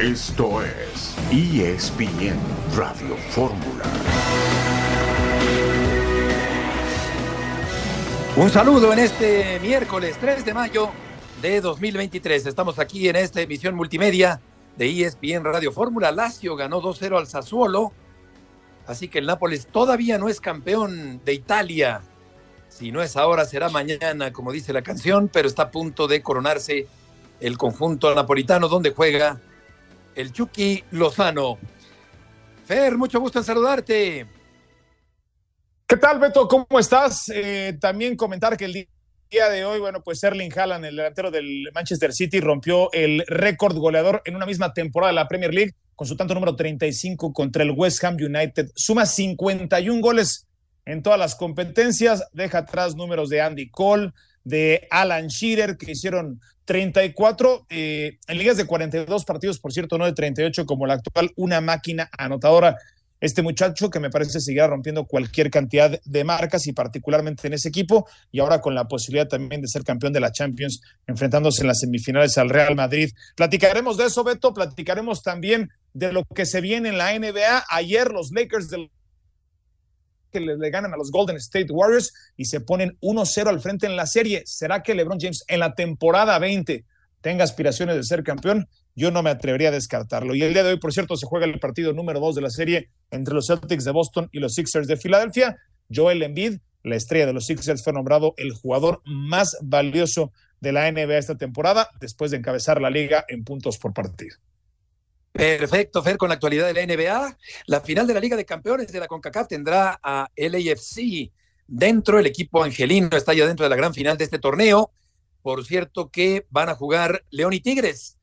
Esto es ESPN Radio Fórmula. Un saludo en este miércoles 3 de mayo de 2023. Estamos aquí en esta emisión multimedia de ESPN Radio Fórmula. Lazio ganó 2-0 al Sassuolo. Así que el Nápoles todavía no es campeón de Italia. Si no es ahora, será mañana, como dice la canción, pero está a punto de coronarse el conjunto napolitano donde juega el Chucky Lozano. Fer, mucho gusto en saludarte. ¿Qué tal, Beto? ¿Cómo estás? Eh, también comentar que el día de hoy, bueno, pues Erling Haaland, el delantero del Manchester City, rompió el récord goleador en una misma temporada de la Premier League con su tanto número 35 contra el West Ham United. Suma 51 goles en todas las competencias, deja atrás números de Andy Cole, de Alan Shearer, que hicieron 34 eh, en ligas de 42 partidos, por cierto, no de 38 como la actual, una máquina anotadora. Este muchacho que me parece seguirá rompiendo cualquier cantidad de marcas y particularmente en ese equipo y ahora con la posibilidad también de ser campeón de la Champions enfrentándose en las semifinales al Real Madrid. Platicaremos de eso, Beto, platicaremos también de lo que se viene en la NBA. Ayer los Lakers del que le, ganan a los Golden State Warriors y se ponen 1-0 al frente en la serie. ¿Será que LeBron James en la temporada 20 tenga aspiraciones de ser campeón? Yo no me atrevería a descartarlo. Y el día de hoy, por cierto, se juega el partido número 2 de la serie entre los Celtics de Boston y los Sixers de Filadelfia. Joel Embiid, la estrella de los Sixers, fue nombrado el jugador más valioso de la NBA esta temporada después de encabezar la liga en puntos por partido. Perfecto, Fer, con la actualidad de la NBA. La final de la Liga de Campeones de la CONCACAF tendrá a LAFC dentro. El equipo angelino está ya dentro de la gran final de este torneo. Por cierto que van a jugar León y Tigres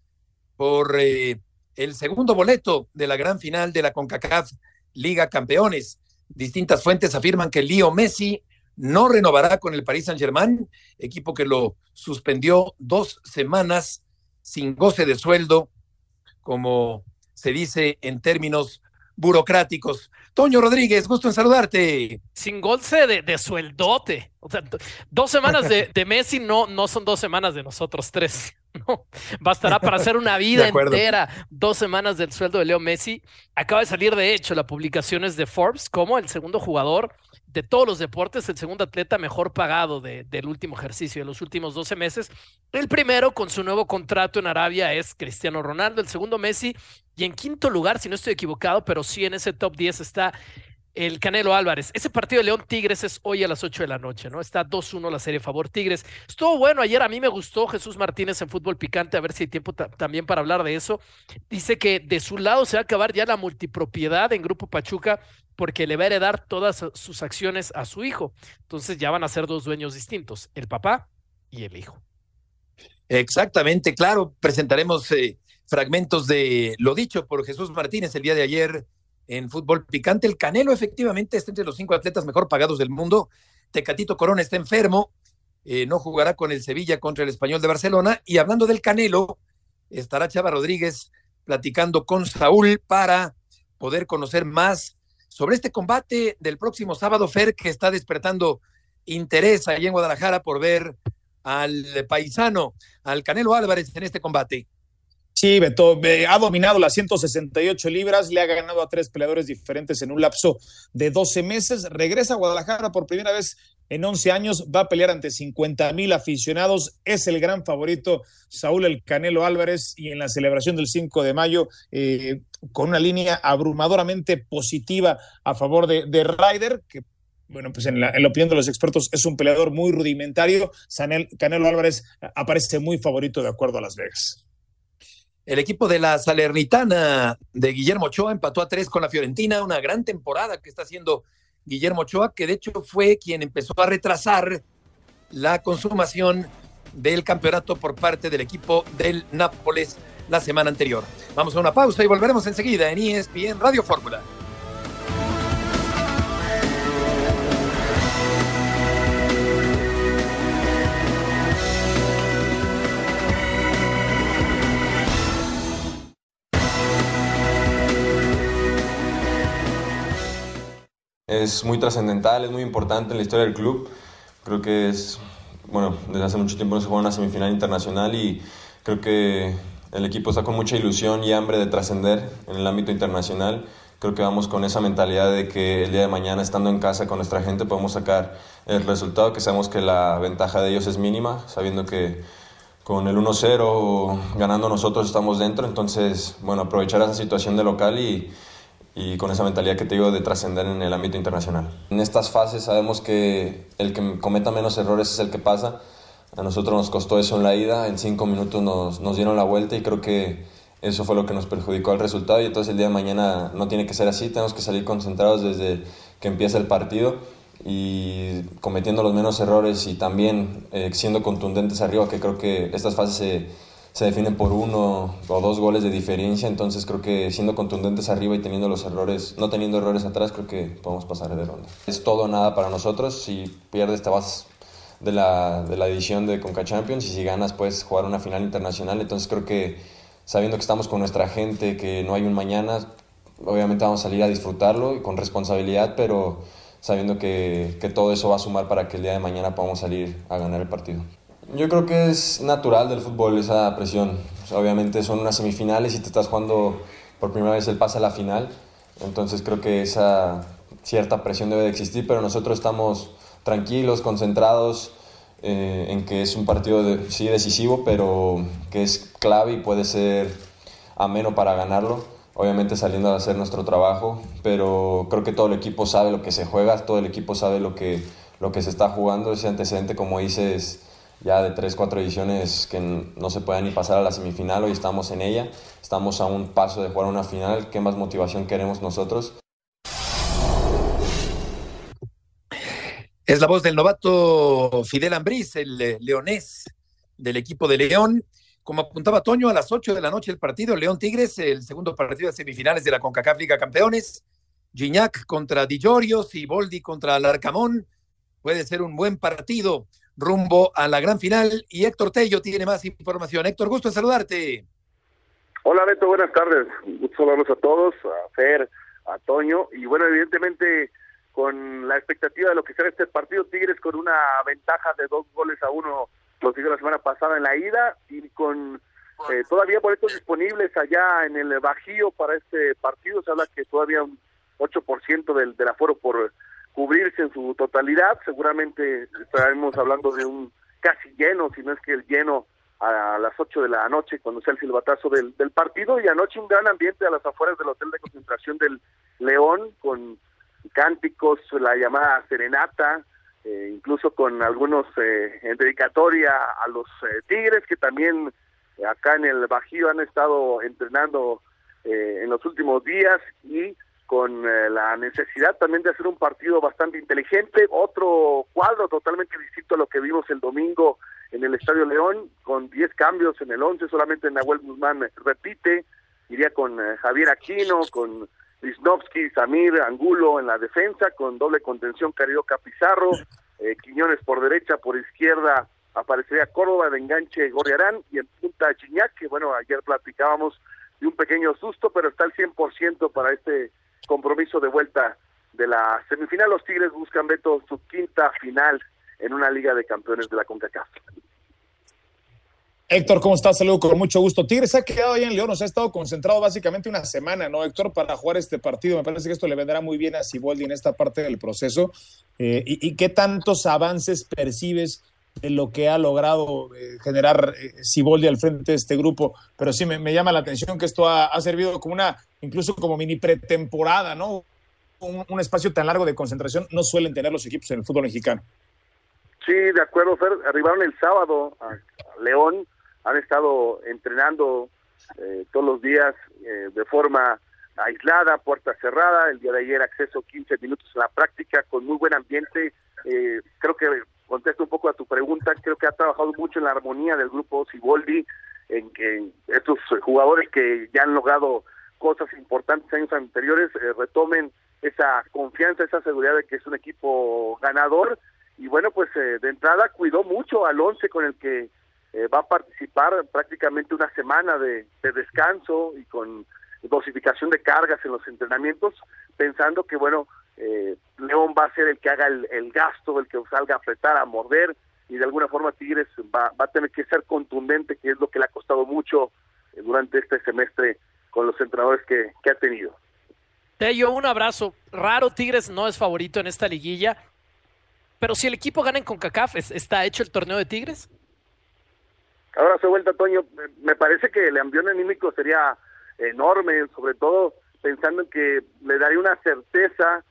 por eh, el segundo boleto de la gran final de la CONCACAF Liga Campeones. Distintas fuentes afirman que Leo Messi no renovará con el Paris Saint-Germain, equipo que lo suspendió dos semanas sin goce de sueldo como se dice en términos burocráticos. Toño Rodríguez, gusto en saludarte. Sin golce de, de sueldote. O sea, dos semanas de, de, Messi no, no son dos semanas de nosotros tres. No, bastará para hacer una vida entera. Dos semanas del sueldo de Leo Messi. Acaba de salir, de hecho, la publicación es de Forbes como el segundo jugador de todos los deportes, el segundo atleta mejor pagado de, del último ejercicio, de los últimos 12 meses. El primero con su nuevo contrato en Arabia es Cristiano Ronaldo, el segundo Messi, y en quinto lugar, si no estoy equivocado, pero sí en ese top 10 está el Canelo Álvarez. Ese partido de León Tigres es hoy a las 8 de la noche, ¿no? Está 2-1 la serie favor Tigres. Estuvo bueno ayer, a mí me gustó Jesús Martínez en fútbol picante, a ver si hay tiempo también para hablar de eso. Dice que de su lado se va a acabar ya la multipropiedad en Grupo Pachuca porque le va a heredar todas sus acciones a su hijo. Entonces ya van a ser dos dueños distintos, el papá y el hijo. Exactamente, claro, presentaremos eh, fragmentos de lo dicho por Jesús Martínez el día de ayer en fútbol picante. El Canelo efectivamente está entre los cinco atletas mejor pagados del mundo. Tecatito Corona está enfermo, eh, no jugará con el Sevilla contra el Español de Barcelona. Y hablando del Canelo, estará Chava Rodríguez platicando con Saúl para poder conocer más sobre este combate del próximo sábado, Fer, que está despertando interés ahí en Guadalajara por ver al paisano, al Canelo Álvarez en este combate. Sí, Beto, ha dominado las 168 libras, le ha ganado a tres peleadores diferentes en un lapso de 12 meses. Regresa a Guadalajara por primera vez en 11 años, va a pelear ante 50 mil aficionados. Es el gran favorito Saúl El Canelo Álvarez y en la celebración del 5 de mayo, eh, con una línea abrumadoramente positiva a favor de, de Ryder, que bueno, pues en la, en la, opinión de los expertos es un peleador muy rudimentario. Canelo Álvarez aparece muy favorito de acuerdo a Las Vegas. El equipo de la Salernitana de Guillermo Ochoa empató a tres con la Fiorentina, una gran temporada que está haciendo Guillermo Ochoa, que de hecho fue quien empezó a retrasar la consumación del campeonato por parte del equipo del Nápoles la semana anterior. Vamos a una pausa y volveremos enseguida en ESPN Radio Fórmula. Es muy trascendental, es muy importante en la historia del club. Creo que es, bueno, desde hace mucho tiempo no se juega una semifinal internacional y creo que el equipo está con mucha ilusión y hambre de trascender en el ámbito internacional. Creo que vamos con esa mentalidad de que el día de mañana, estando en casa con nuestra gente, podemos sacar el resultado, que sabemos que la ventaja de ellos es mínima, sabiendo que con el 1-0 ganando nosotros estamos dentro. Entonces, bueno, aprovechar esa situación de local y, y con esa mentalidad que te digo de trascender en el ámbito internacional. En estas fases sabemos que el que cometa menos errores es el que pasa. A nosotros nos costó eso en la ida, en cinco minutos nos, nos dieron la vuelta y creo que eso fue lo que nos perjudicó el resultado y entonces el día de mañana no tiene que ser así, tenemos que salir concentrados desde que empieza el partido y cometiendo los menos errores y también eh, siendo contundentes arriba, que creo que estas fases se, se, definen por uno o dos goles de diferencia, entonces creo que siendo contundentes arriba y teniendo los errores, no teniendo errores atrás, creo que podemos pasar de ronda. Es todo o nada para nosotros, si pierdes te vas de la, de la edición de Conca Champions y si ganas puedes jugar una final internacional, entonces creo que sabiendo que estamos con nuestra gente, que no hay un mañana, obviamente vamos a salir a disfrutarlo y con responsabilidad, pero sabiendo que, que, todo eso va a sumar para que el día de mañana podamos salir a ganar el partido. Yo creo que es natural del fútbol esa presión. obviamente son unas semifinales y te estás jugando por primera vez el pase a la final, entonces creo que esa cierta presión debe de existir, pero nosotros estamos tranquilos, concentrados, eh, en que es un partido de, sí decisivo, pero que es clave y puede ser ameno para ganarlo. Obviamente saliendo a hacer nuestro trabajo, pero creo que todo el equipo sabe lo que se juega, todo el equipo sabe lo que, lo que se está jugando. Ese antecedente, como dices, ya de 3, 4 ediciones que no se puede ni pasar a la semifinal, hoy estamos en ella, estamos a un paso de jugar una final, ¿qué más motivación queremos nosotros? Es la voz del novato Fidel Ambriz, el eh, leonés del equipo de León. Como apuntaba Toño, a las 8 de la noche el partido León Tigres, el segundo partido de semifinales de la CONCACAF Liga Campeones. Gignac contra Di y Boldi contra Alarcamón. Puede ser un buen partido rumbo a la gran final. Y Héctor Tello tiene más información. Héctor, gusto en saludarte. Hola Beto, buenas tardes. Gusto saludarlos a todos, a Fer, a Toño. Y bueno, evidentemente con la expectativa de lo que será este partido. Tigres con una ventaja de dos goles a uno lo consiguió la semana pasada en la ida y con eh, todavía boletos disponibles allá en el Bajío para este partido. Se habla que todavía un 8% del, del aforo por cubrirse en su totalidad. Seguramente estaremos hablando de un casi lleno, si no es que el lleno a las 8 de la noche cuando sea el silbatazo del, del partido y anoche un gran ambiente a las afueras del hotel de concentración del León con cánticos, la llamada serenata, eh, incluso con algunos eh, en dedicatoria a los eh, Tigres que también acá en el Bajío han estado entrenando en los últimos días y con la necesidad también de hacer un partido bastante inteligente, otro cuadro totalmente distinto a lo que vimos el domingo en el Estadio León, con 10 cambios en el 11, solamente Nahuel Guzmán repite, iría con Javier Aquino, con Wisnowski, Samir, Angulo en la defensa, con doble contención Carioca Pizarro, eh, Quiñones por derecha, por izquierda aparecería Córdoba de enganche Gorriarán y en punta Chiñac, que bueno, ayer platicábamos de un pequeño susto, pero está al 100% para este compromiso de vuelta de la semifinal. Los Tigres buscan, Beto, su quinta final en una Liga de Campeones de la CONCACAF. Héctor, ¿cómo estás? Saludo con mucho gusto. Tigres ha quedado ahí en León, sea, ha estado concentrado básicamente una semana, ¿no, Héctor, para jugar este partido? Me parece que esto le vendrá muy bien a Siboldi en esta parte del proceso. Eh, y, qué tantos avances percibes de lo que ha logrado eh, generar Siboldi eh, al frente de este grupo? Pero sí, me, llama la atención que esto ha, servido como una, incluso como mini pretemporada, ¿no? Un, un, espacio tan largo de concentración no suelen tener los equipos en el fútbol mexicano. Sí, de acuerdo, Fer. Arribaron el sábado a León han estado entrenando eh, todos los días eh, de forma aislada, puerta cerrada, el día de ayer acceso 15 minutos a la práctica con muy buen ambiente, eh, creo que contesto un poco a tu pregunta, creo que ha trabajado mucho en la armonía del grupo Siboldi, en que estos jugadores que ya han logrado cosas importantes años anteriores retomen esa confianza, esa seguridad de que es un equipo ganador. Y bueno, pues de entrada cuidó mucho al once con el que eh, va a participar prácticamente una semana de, descanso y con dosificación de cargas en los entrenamientos, pensando que, bueno, eh, León va a ser el que haga el, gasto, el que salga a apretar, a morder, y de alguna forma Tigres va, va a tener que ser contundente, que es lo que le ha costado mucho durante este semestre con los entrenadores que, que ha tenido. Tello, un abrazo. Raro, Tigres no es favorito en esta liguilla, pero si el equipo gana en CONCACAF, ¿está hecho el torneo de Tigres? Ahora se vuelta, Toño. Me parece que el ambiente anímico sería enorme, sobre todo pensando en que le daría una certeza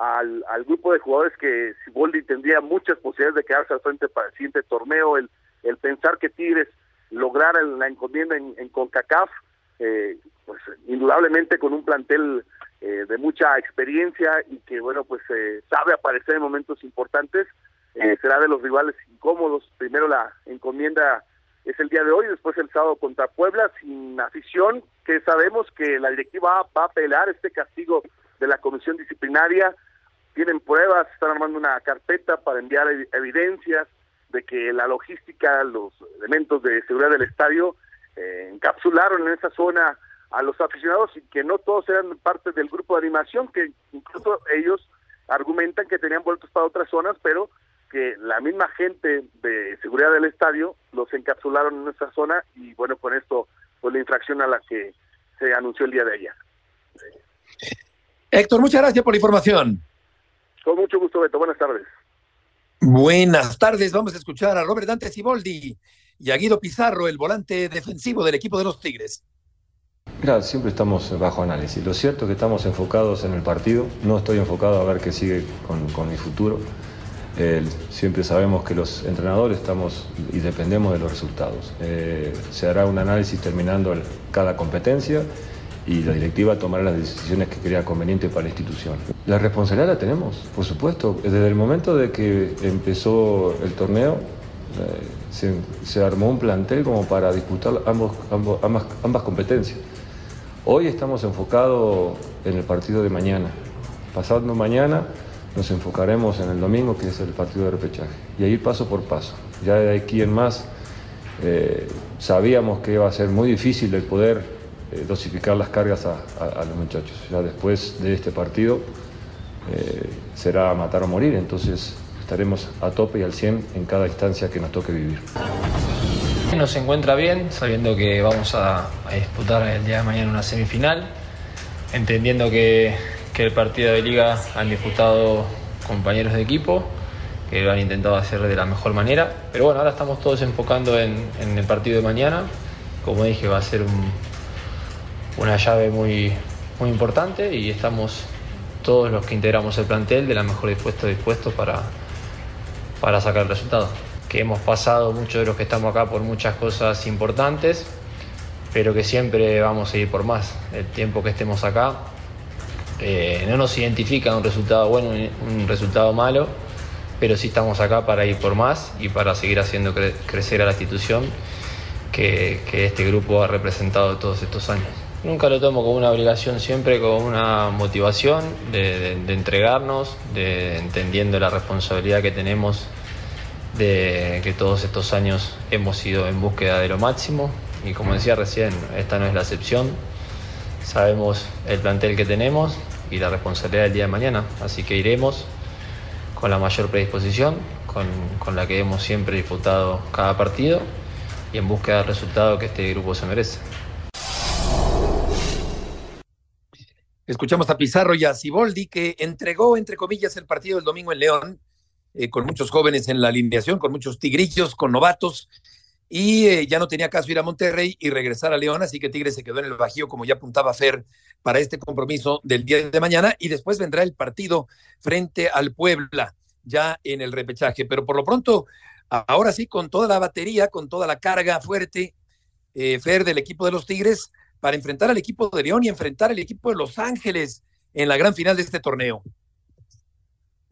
al, al grupo de jugadores que Siboldi tendría muchas posibilidades de quedarse al frente para el siguiente torneo, el, el pensar que Tigres lograra la encomienda en, en CONCACAF, eh, pues indudablemente con un plantel eh, de mucha experiencia y que bueno pues eh, sabe aparecer en momentos importantes, eh, será de los rivales incómodos, primero la encomienda es el día de hoy, después el sábado contra Puebla, sin afición, que sabemos que la directiva va a apelar este castigo de la comisión disciplinaria, tienen pruebas, están armando una carpeta para enviar evidencias de que la logística, los elementos de seguridad del estadio eh, encapsularon en esa zona a los aficionados y que no todos eran parte del grupo de animación, que incluso ellos argumentan que tenían vueltos para otras zonas, pero que la misma gente de seguridad del estadio los encapsularon en nuestra zona y bueno, con esto fue la infracción a la que se anunció el día de ayer. Héctor, muchas gracias por la información. Con mucho gusto, Beto. Buenas tardes. Buenas tardes. Vamos a escuchar a Robert Dante Ciboldi y a Guido Pizarro, el volante defensivo del equipo de los Tigres. Mira, siempre estamos bajo análisis. Lo cierto es que estamos enfocados en el partido. No estoy enfocado a ver qué sigue con, con mi futuro siempre sabemos que los entrenadores estamos y dependemos de los resultados. Eh, se hará un análisis terminando cada competencia y la directiva tomará las decisiones que crea conveniente para la institución. La responsabilidad la tenemos, por supuesto. Desde el momento de que empezó el torneo, eh, se, armó un plantel como para disputar ambos, ambas, competencias. Hoy estamos enfocados en el partido de mañana. Pasando mañana nos enfocaremos en el domingo, que es el partido de repechaje. Y ahí paso por paso. Ya de aquí en más eh, sabíamos que iba a ser muy difícil el poder eh, dosificar las cargas a, los muchachos. Ya después de este partido eh, será matar o morir, entonces estaremos a tope y al 100 en cada instancia que nos toque vivir. Nos encuentra bien, sabiendo que vamos a, disputar el día de mañana una semifinal, entendiendo que el partido de liga han disputado compañeros de equipo que lo han intentado hacer de la mejor manera. Pero bueno, ahora estamos todos enfocando en, el partido de mañana. Como dije, va a ser una llave muy, muy importante y estamos todos los que integramos el plantel de la mejor dispuesto dispuestos para, para sacar el resultado. Que hemos pasado muchos de los que estamos acá por muchas cosas importantes, pero que siempre vamos a ir por más. El tiempo que estemos acá eh, no nos identifica un resultado bueno un resultado malo, pero sí estamos acá para ir por más y para seguir haciendo crecer a la institución que, este grupo ha representado todos estos años. Nunca lo tomo como una obligación, siempre como una motivación de, entregarnos, de, entendiendo la responsabilidad que tenemos de que todos estos años hemos ido en búsqueda de lo máximo y como decía recién, esta no es la excepción. Sabemos el plantel que tenemos, y la responsabilidad del día de mañana. Así que iremos con la mayor predisposición, con, con la que hemos siempre disputado cada partido y en búsqueda del resultado que este grupo se merece. Escuchamos a Pizarro y a Ciboldi que entregó, entre comillas, el partido del domingo en León, eh, con muchos jóvenes en la alineación, con muchos tigrillos, con novatos, y eh, ya no tenía caso ir a Monterrey y regresar a León, así que Tigres se quedó en el Bajío, como ya apuntaba Fer, para este compromiso del día de mañana, y después vendrá el partido frente al Puebla, ya en el repechaje. Pero por lo pronto, ahora sí, con toda la batería, con toda la carga fuerte, eh, Fer, del equipo de los Tigres, para enfrentar al equipo de León y enfrentar al equipo de Los Ángeles en la gran final de este torneo.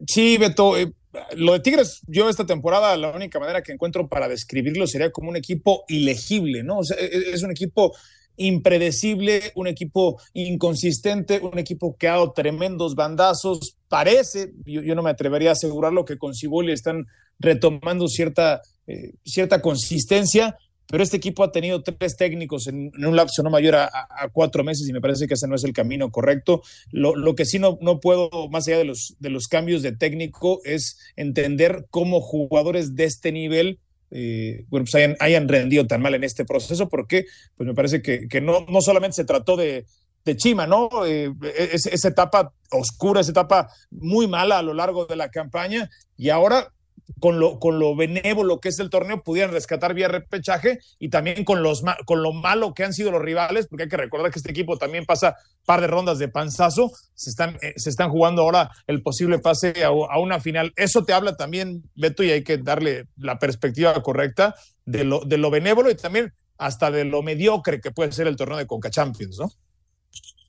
Sí, Beto, eh, lo de Tigres, yo esta temporada la única manera que encuentro para describirlo sería como un equipo ilegible, ¿no? O sea, e, es un equipo impredecible, un equipo inconsistente, un equipo que ha dado tremendos bandazos. Parece, yo, no me atrevería a asegurarlo, que con Ciboli están retomando cierta, eh, cierta consistencia, pero este equipo ha tenido tres técnicos en, un lapso no mayor a, cuatro meses y me parece que ese no es el camino correcto. Lo, que sí no, no puedo, más allá de los, de los cambios de técnico, es entender cómo jugadores de este nivel eh, pues hayan, rendido tan mal en este proceso, porque pues me parece que, no, no solamente se trató de, de Chima, ¿no? Eh, esa etapa oscura, esa etapa muy mala a lo largo de la campaña, y ahora con lo, con lo benévolo que es el torneo, pudieran rescatar vía repechaje y también con, los, con lo malo que han sido los rivales, porque hay que recordar que este equipo también pasa par de rondas de panzazo, se están, eh, se están jugando ahora el posible pase a, una final. Eso te habla también, Beto, y hay que darle la perspectiva correcta de lo, de lo benévolo y también hasta de lo mediocre que puede ser el torneo de Conca Champions, ¿no?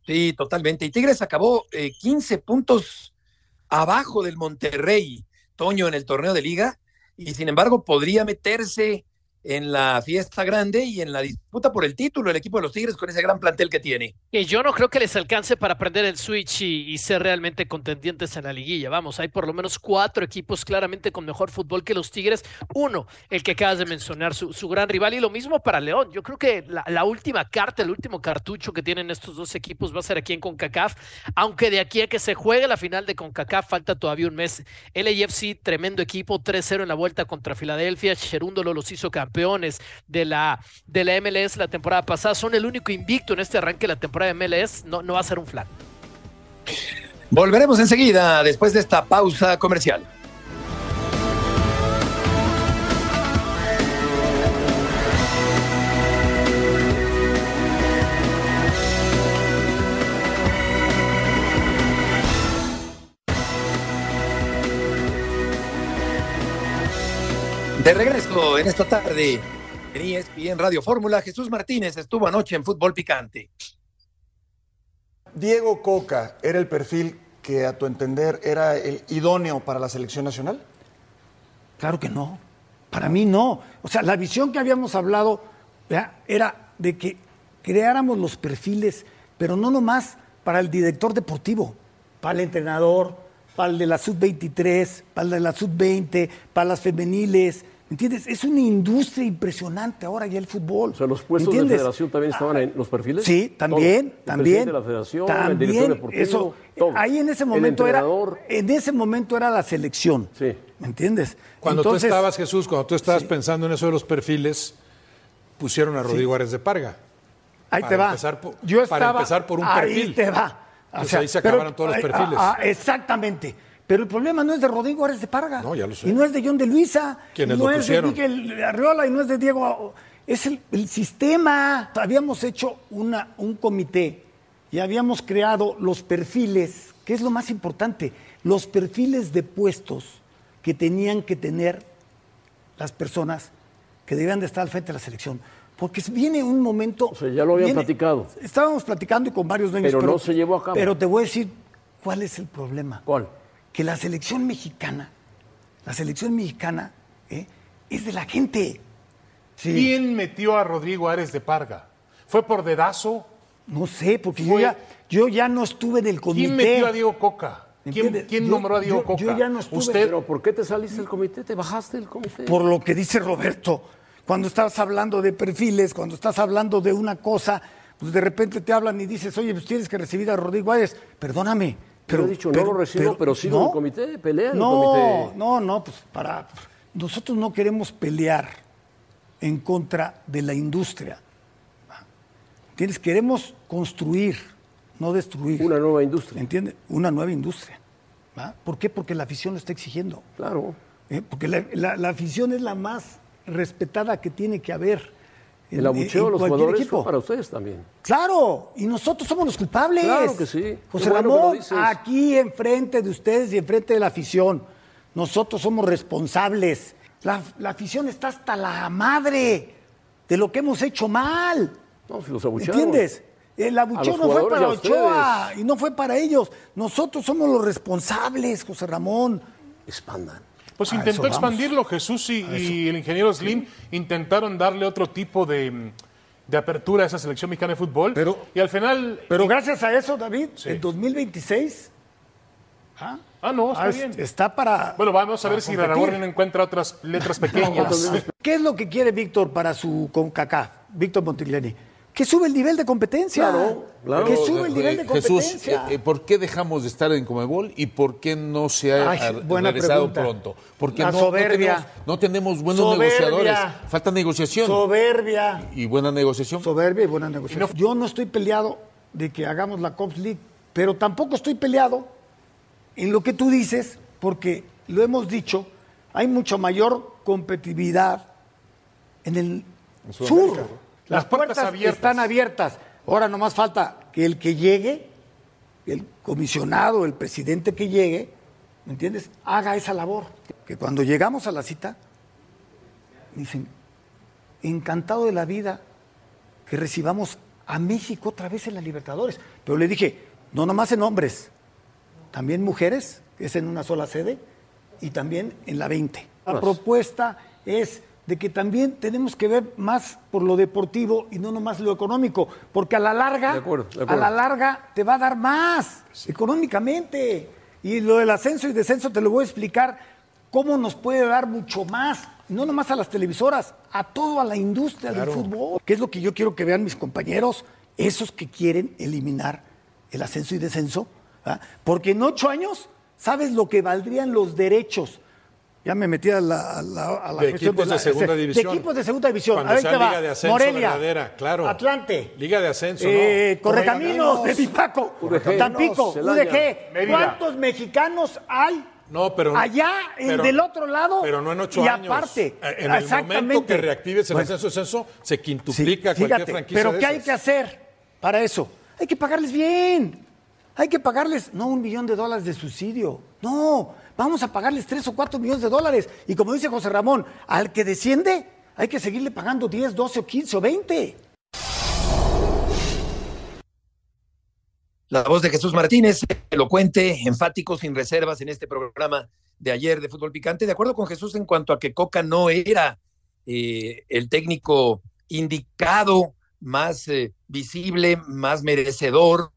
Sí, totalmente. Y Tigres acabó 15 eh, puntos abajo del Monterrey Toño en el torneo de liga y sin embargo podría meterse en la fiesta grande y en la disputa por el título el equipo de los Tigres con ese gran plantel que tiene. Que yo no creo que les alcance para prender el switch y, ser realmente contendientes en la liguilla. Vamos, hay por lo menos cuatro equipos claramente con mejor fútbol que los Tigres. Uno, el que acabas de mencionar, su, gran rival, y lo mismo para León. Yo creo que la, última carta, el último cartucho que tienen estos dos equipos va a ser aquí en CONCACAF, aunque de aquí a que se juegue la final de CONCACAF falta todavía un mes. LAFC, tremendo equipo, 3-0 en la vuelta contra Filadelfia. Cherúndolo los hizo campeones de la, de la MLS la temporada pasada. Son el único invicto en este arranque de la temporada de MLS. No, no va a ser un flan. Volveremos enseguida después de esta pausa comercial. De regreso en esta tarde en ESPN Radio Fórmula, Jesús Martínez estuvo anoche en Fútbol Picante. Diego Coca era el perfil que a tu entender era el idóneo para la selección nacional? Claro que no. Para mí no. O sea, la visión que habíamos hablado era de que creáramos los perfiles, pero no nomás para el director deportivo, para el entrenador, para el de la sub-23, para el de la sub-20, para las femeniles, ¿Entiendes? Es una industria impresionante ahora ya el fútbol. O sea, los puestos de federación también estaban en los perfiles. Sí, también, también. de la federación, el director deportivo, eso, Ahí en ese momento era, en ese momento era la selección. Sí. ¿Me entiendes? Cuando tú estabas, Jesús, cuando tú estabas pensando en eso de los perfiles, pusieron a Rodrigo Árez de Parga. Ahí te va. Yo estaba, para empezar por un perfil. Ahí te va. O sea, ahí se acabaron todos los perfiles. Ah, exactamente. Pero el problema no es de Rodrigo Árez de Parga. No, ya lo sé. Y no es de John de Luisa. Quienes no es de Miguel Arriola y no es de Diego. Es el, sistema. Habíamos hecho una, un comité y habíamos creado los perfiles, que es lo más importante, los perfiles de puestos que tenían que tener las personas que debían de estar al frente de la selección. Porque viene un momento. O sea, ya lo habían platicado. Estábamos platicando y con varios dueños. Pero, pero no se llevó a cabo. Pero te voy a decir cuál es el problema. ¿Cuál? Que la selección mexicana, la selección mexicana ¿eh? es de la gente. ¿Quién metió a Rodrigo Ares de Parga? ¿Fue por dedazo? No sé, porque yo, ya, no estuve en el comité. ¿Quién metió a Diego Coca? ¿Quién, nombró a Diego Coca? Yo ya no estuve. ¿Usted? ¿Pero por qué te saliste del comité? ¿Te bajaste del comité? Por lo que dice Roberto. Cuando estás hablando de perfiles, cuando estás hablando de una cosa, pues de repente te hablan y dices, oye, pues tienes que recibir a Rodrigo Ares. Perdóname, pero, he dicho, no lo recibo, pero, sí no, el comité, pelea no, el comité. No, no, pues para. Nosotros no queremos pelear en contra de la industria. ¿Entiendes? Queremos construir, no destruir. Una nueva industria. ¿Entiendes? Una nueva industria. ¿Por qué? Porque la afición lo está exigiendo. Claro. ¿Eh? Porque la afición es la más respetada que tiene que haber el abucheo de los jugadores fue para ustedes también. Claro, y nosotros somos los culpables. Claro que sí. José Ramón, aquí enfrente de ustedes y enfrente de la afición, nosotros somos responsables. La, afición está hasta la madre de lo que hemos hecho mal. No, si los abuchearon. ¿Entiendes? El abucheo no fue para Ochoa y no fue para ellos. Nosotros somos los responsables, José Ramón. Expandan. Pues intentó expandirlo Jesús y, el ingeniero Slim intentaron darle otro tipo de, apertura a esa selección mexicana de fútbol. Pero, y al final. Pero gracias a eso, David, en 2026. ¿ah? ah, no, está bien. Está para. Bueno, vamos a ver si Raragorn encuentra otras letras pequeñas. ¿Qué es lo que quiere Víctor para su CONCACAF? Víctor Montigliani. Que sube el nivel de competencia. Claro, claro. Que sube el nivel de competencia. Jesús, eh, ¿por qué dejamos de estar en Comebol y por qué no se ha Ay, regresado pronto? Porque La no, soberbia. No tenemos, no tenemos buenos Soberbia. negociadores. Falta negociación. Soberbia. y buena negociación. Soberbia y buena negociación. Yo no estoy peleado de que hagamos la Cops League, pero tampoco estoy peleado en lo que tú dices, porque lo hemos dicho, hay mucho mayor competitividad en el sur. Las, Las puertas puertas abiertas. están abiertas. Ahora nomás falta que el que llegue, el comisionado, el presidente que llegue, ¿me entiendes? Haga esa labor. Que cuando llegamos a la cita, dicen, encantado de la vida que recibamos a México otra vez en la Libertadores. Pero le dije, no nomás en hombres, también mujeres, que es en una sola sede, y también en la 20. La propuesta es de que también tenemos que ver más por lo deportivo y no nomás lo económico, porque a la larga, De acuerdo, de a la larga te va a dar más económicamente. Y lo del ascenso y descenso te lo voy a explicar cómo nos puede dar mucho más, no nomás a las televisoras, a toda la industria del fútbol, que es lo que yo quiero que vean mis compañeros, esos que quieren eliminar el ascenso y descenso, porque en ocho años sabes lo que valdrían los derechos. Ya me metí a la, a la, a la De equipos de segunda división. De equipos de segunda división. Cuando a ver sea va. liga de ascenso Morelia, verdadera, claro. Atlante, Liga de ascenso, eh, ¿no? Correcaminos, de Pipaco, UDG, Tampico, UDG. ¿Cuántos mexicanos hay No, pero allá en- pero- del otro lado? Pero no en ocho y años. aparte, Eh, En el momento exactamente. que reactives el Bueno, ascenso ascenso, se sí, quintuplica fíjate, cualquier franquicia. pero de ¿qué hay que hacer para eso? Hay que pagarles bien. Hay que pagarles, no un millón de dólares de subsidio. No, vamos a pagarles tres o cuatro millones de dólares. Y como dice José Ramón, al que desciende, hay que seguirle pagando 10, 12 o 15 o 20. La voz de Jesús Martínez, elocuente, enfático, sin reservas en este programa de ayer de Fútbol Picante. De acuerdo con Jesús en cuanto a que Coca no era eh, el técnico indicado, más eh, visible, más merecedor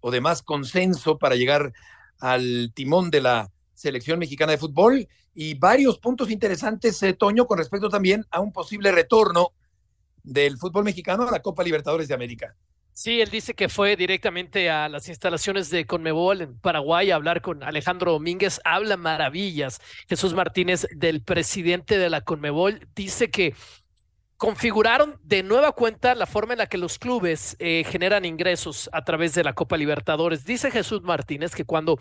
o de más consenso para llegar al timón de la selección mexicana de fútbol. Y varios puntos interesantes, eh, Toño, con respecto también a un posible retorno del fútbol mexicano a la Copa Libertadores de América. Sí, él dice que fue directamente a las instalaciones de Conmebol en Paraguay a hablar con Alejandro Domínguez. Habla maravillas. Jesús Martínez, del presidente de la Conmebol, dice que configuraron de nueva cuenta la forma en la que los clubes eh, generan ingresos a través de la Copa Libertadores. Dice Jesús Martínez que cuando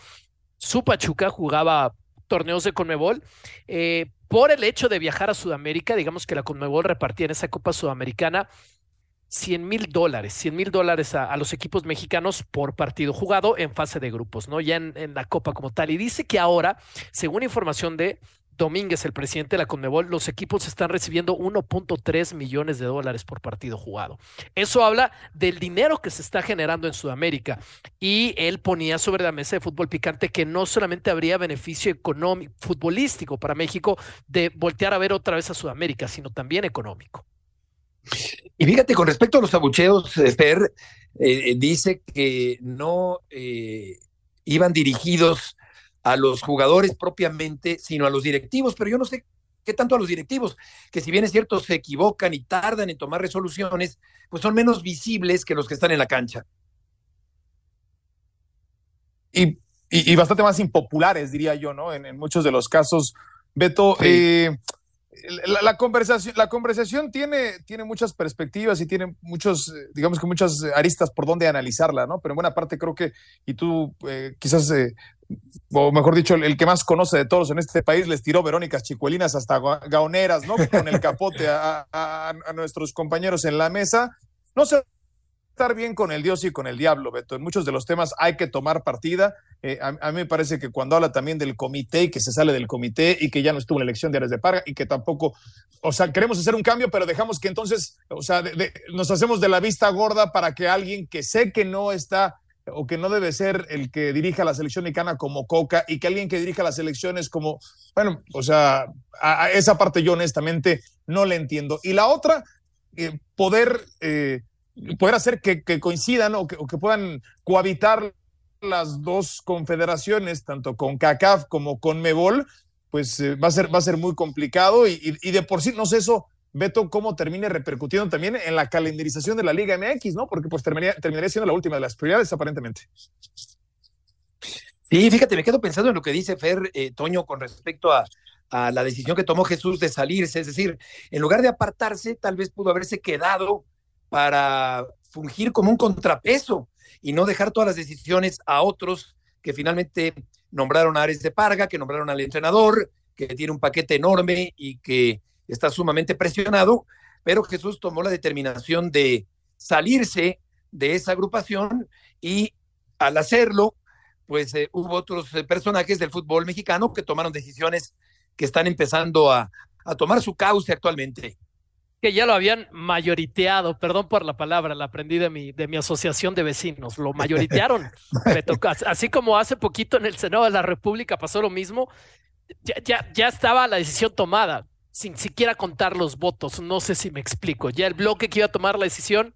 su Pachuca jugaba torneos de Conmebol, eh, por el hecho de viajar a Sudamérica, digamos que la Conmebol repartía en esa Copa Sudamericana 100 mil dólares, 100 mil dólares a, los equipos mexicanos por partido jugado en fase de grupos, ¿no? Ya en la Copa como tal. Y dice que ahora, según información de Domínguez, el presidente de la Conmebol, los equipos están recibiendo 1.3 millones de dólares por partido jugado. Eso habla del dinero que se está generando en Sudamérica. Y él ponía sobre la mesa de fútbol picante que no solamente habría beneficio económico, futbolístico para México de voltear a ver otra vez a Sudamérica, sino también económico. Y fíjate, con respecto a los abucheos, eh, Fer, eh, dice que no eh, iban dirigidos a los jugadores propiamente, sino a los directivos, pero yo no sé qué tanto a los directivos, que si bien es cierto se equivocan y tardan en tomar resoluciones, pues son menos visibles que los que están en la cancha. Y, y, y bastante más impopulares, diría yo, ¿no? En, en muchos de los casos, Beto, Sí. eh, la, la conversación, la conversación tiene, tiene muchas perspectivas y tiene muchos, eh, digamos que muchas aristas por donde analizarla, ¿no? Pero en buena parte creo que, y tú eh, quizás, eh, o mejor dicho, el, que más conoce de todos en este país, les tiró Verónicas Chicuelinas hasta ga- gaoneras, ¿no? Con el capote a, nuestros compañeros en la mesa. No sé estar bien con el Dios y con el diablo, Beto. En muchos de los temas hay que tomar partida. Eh, a, mí me parece que cuando habla también del comité y que se sale del comité y que ya no estuvo en la elección de Ares de Parga y que tampoco, o sea, queremos hacer un cambio, pero dejamos que entonces, o sea, nos hacemos de la vista gorda para que alguien que sé que no está o que no debe ser el que dirija la selección mexicana como Coca y que alguien que dirija las elecciones como, bueno, o sea, a, esa parte yo honestamente no le entiendo. Y la otra, eh, poder, eh, poder hacer que, coincidan o que, puedan cohabitar las dos confederaciones, tanto con CACAF como con MEBOL, pues eh, va, a ser, va a ser muy complicado y- y de por sí, no sé, eso Beto, cómo termine repercutiendo también en la calendarización de la Liga MX, ¿no? Porque pues terminaría, terminaría siendo la última de las prioridades, aparentemente. Sí, fíjate, me quedo pensando en lo que dice Fer eh, Toño con respecto a, a la decisión que tomó Jesús de salirse, es decir, en lugar de apartarse, tal vez pudo haberse quedado para fungir como un contrapeso y no dejar todas las decisiones a otros que finalmente nombraron a Ares de Parga, que nombraron al entrenador, que tiene un paquete enorme y que está sumamente presionado, pero Jesús tomó la determinación de salirse de esa agrupación y al hacerlo, pues eh, hubo otros eh, personajes del fútbol mexicano que tomaron decisiones que están empezando a, a tomar su cauce actualmente que ya lo habían mayoriteado, perdón por la palabra, la aprendí de mi, de mi asociación de vecinos, lo mayoritearon. así como hace poquito en el Senado de la República pasó lo mismo, ya, ya, ya estaba la decisión tomada, sin siquiera contar los votos, no sé si me explico, ya el bloque que iba a tomar la decisión,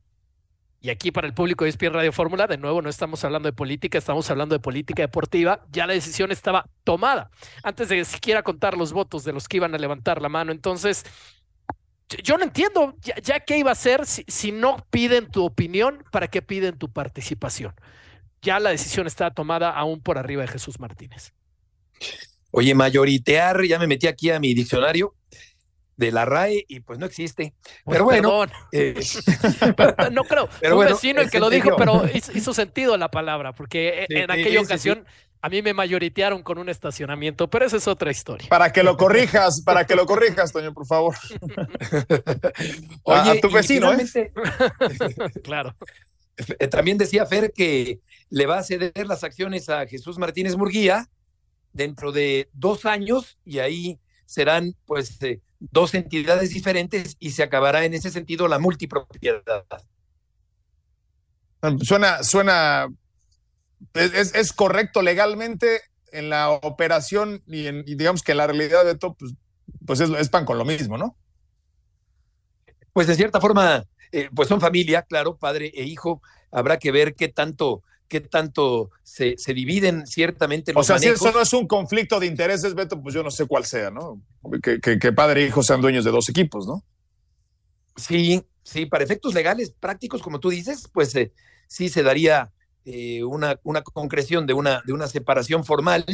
y aquí para el público de ESPN Radio Fórmula, de nuevo no estamos hablando de política, estamos hablando de política deportiva, ya la decisión estaba tomada, antes de siquiera contar los votos de los que iban a levantar la mano, entonces yo no entiendo, ya, qué iba a ser si, no piden tu opinión, ¿para qué piden tu participación? Ya la decisión está tomada aún por arriba de Jesús Martínez. Oye, mayoritear, ya me metí aquí a mi diccionario de la RAE y pues no existe. Pues pero bueno, eh, no creo. Pero un vecino el que lo dijo, pero hizo, sentido la palabra, porque en aquella ocasión a mí me mayoritearon con un estacionamiento, pero esa es otra historia. Para que lo corrijas, para que lo corrijas, Toño, por favor. Oye, a, tu vecino, ¿eh? claro. Eh, también decía Fer que le va a ceder las acciones a Jesús Martínez Murguía dentro de dos años y ahí serán pues eh, dos entidades diferentes y se acabará en ese sentido la multipropiedad. Suena, suena es, es, correcto legalmente en la operación y, en, digamos que la realidad de todo, pues, pues es, pan con lo mismo, ¿no? Pues de cierta forma, eh, pues son familia, claro, padre e hijo. Habrá que ver qué tanto, qué tanto se, se dividen ciertamente los O sea, si eso no es un conflicto de intereses, Beto, pues yo no sé cuál sea, ¿no? Que, que, padre e hijo sean dueños de dos equipos, ¿no? Sí, sí, para efectos legales, prácticos, como tú dices, pues eh, sí se daría eh, una, una concreción de una, de una separación formal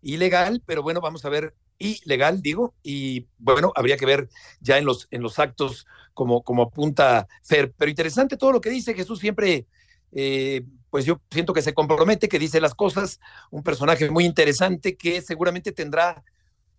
y legal, pero bueno, vamos a ver, y legal, digo, y bueno, habría que ver ya en los, en los actos como, como apunta Fer. Pero interesante todo lo que dice Jesús, siempre, eh, pues yo siento que se compromete, que dice las cosas, un personaje muy interesante que seguramente tendrá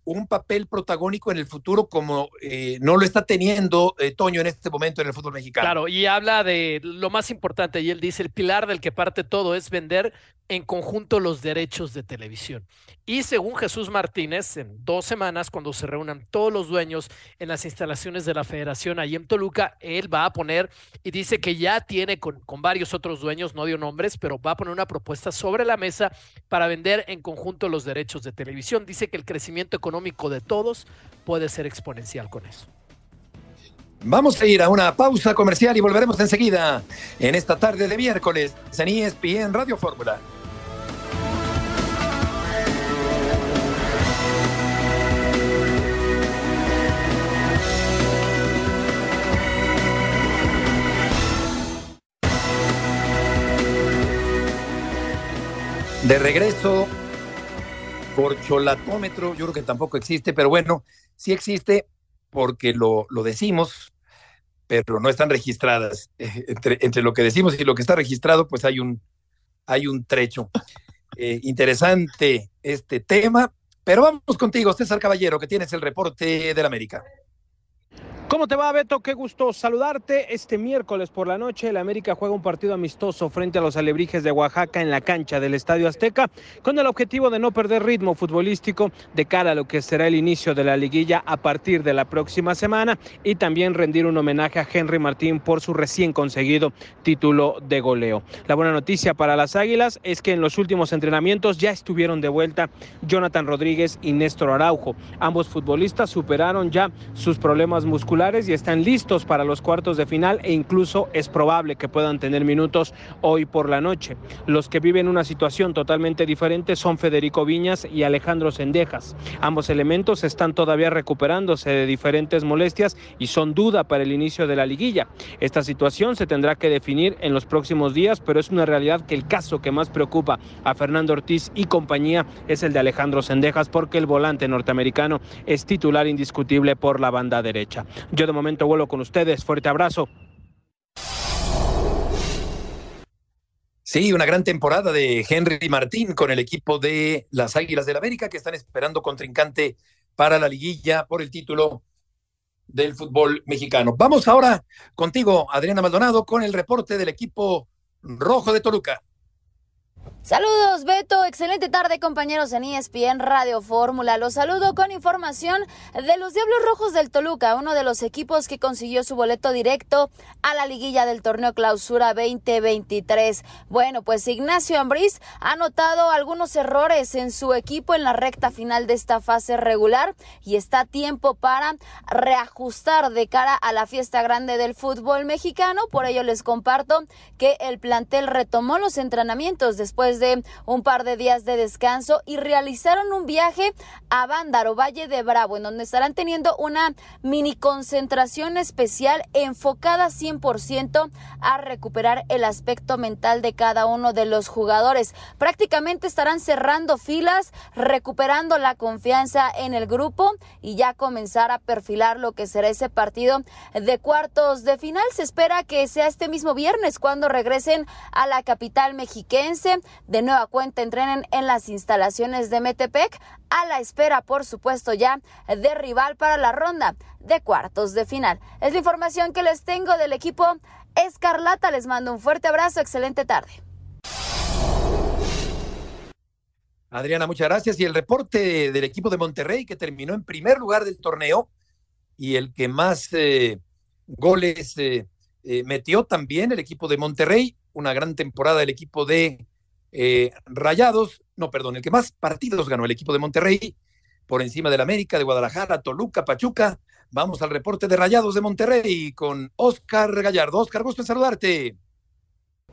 un papel protagónico en el futuro como eh, no lo está teniendo eh, Toño en este momento en el fútbol mexicano. Claro, y habla de lo más importante, y él dice, el pilar del que parte todo es vender en conjunto los derechos de televisión. Y según Jesús Martínez, en dos semanas, cuando se reúnan todos los dueños en las instalaciones de la federación ahí en Toluca, él va a poner, y dice que ya tiene con, con varios otros dueños, no dio nombres, pero va a poner una propuesta sobre la mesa para vender en conjunto los derechos de televisión. Dice que el crecimiento económico de todos puede ser exponencial con eso. Vamos a ir a una pausa comercial y volveremos enseguida en esta tarde de miércoles en ESPN Radio Fórmula. De regreso, corcholatómetro, yo creo que tampoco existe, pero bueno, sí existe porque lo, lo decimos, pero no están registradas. Eh, entre, entre, lo que decimos y lo que está registrado, pues hay un, hay un trecho. Eh, interesante este tema, pero vamos contigo, César Caballero, que tienes el reporte del América. ¿Cómo te va, Beto? Qué gusto saludarte. Este miércoles por la noche, el América juega un partido amistoso frente a los Alebrijes de Oaxaca en la cancha del Estadio Azteca, con el objetivo de no perder ritmo futbolístico de cara a lo que será el inicio de la liguilla a partir de la próxima semana y también rendir un homenaje a Henry Martín por su recién conseguido título de goleo. La buena noticia para las Águilas es que en los últimos entrenamientos ya estuvieron de vuelta Jonathan Rodríguez y Néstor Araujo. Ambos futbolistas superaron ya sus problemas musculares y están listos para los cuartos de final e incluso es probable que puedan tener minutos hoy por la noche. Los que viven una situación totalmente diferente son Federico Viñas y Alejandro Sendejas. Ambos elementos están todavía recuperándose de diferentes molestias y son duda para el inicio de la liguilla. Esta situación se tendrá que definir en los próximos días, pero es una realidad que el caso que más preocupa a Fernando Ortiz y compañía es el de Alejandro Sendejas porque el volante norteamericano es titular indiscutible por la banda derecha. Yo de momento vuelo con ustedes. Fuerte abrazo. Sí, una gran temporada de Henry Martín con el equipo de las Águilas del América que están esperando contrincante para la liguilla por el título del fútbol mexicano. Vamos ahora contigo, Adriana Maldonado, con el reporte del equipo rojo de Toluca. Saludos Beto, excelente tarde compañeros en ESPN Radio Fórmula. Los saludo con información de los Diablos Rojos del Toluca, uno de los equipos que consiguió su boleto directo a la liguilla del torneo Clausura 2023. Bueno, pues Ignacio Ambriz ha notado algunos errores en su equipo en la recta final de esta fase regular y está a tiempo para reajustar de cara a la fiesta grande del fútbol mexicano. Por ello les comparto que el plantel retomó los entrenamientos después de un par de días de descanso y realizaron un viaje a Bándaro, Valle de Bravo, en donde estarán teniendo una mini concentración especial enfocada 100% a recuperar el aspecto mental de cada uno de los jugadores. Prácticamente estarán cerrando filas, recuperando la confianza en el grupo y ya comenzar a perfilar lo que será ese partido de cuartos de final. Se espera que sea este mismo viernes cuando regresen a la capital mexiquense de nueva cuenta entrenen en las instalaciones de Metepec a la espera, por supuesto, ya de rival para la ronda de cuartos de final. Es la información que les tengo del equipo Escarlata. Les mando un fuerte abrazo, excelente tarde. Adriana, muchas gracias. Y el reporte del equipo de Monterrey que terminó en primer lugar del torneo y el que más eh, goles eh, eh, metió también el equipo de Monterrey. Una gran temporada del equipo de eh, Rayados, no, perdón, el que más partidos ganó el equipo de Monterrey, por encima del América, de Guadalajara, Toluca, Pachuca. Vamos al reporte de Rayados de Monterrey con Oscar Gallardo. Oscar, gusto en saludarte.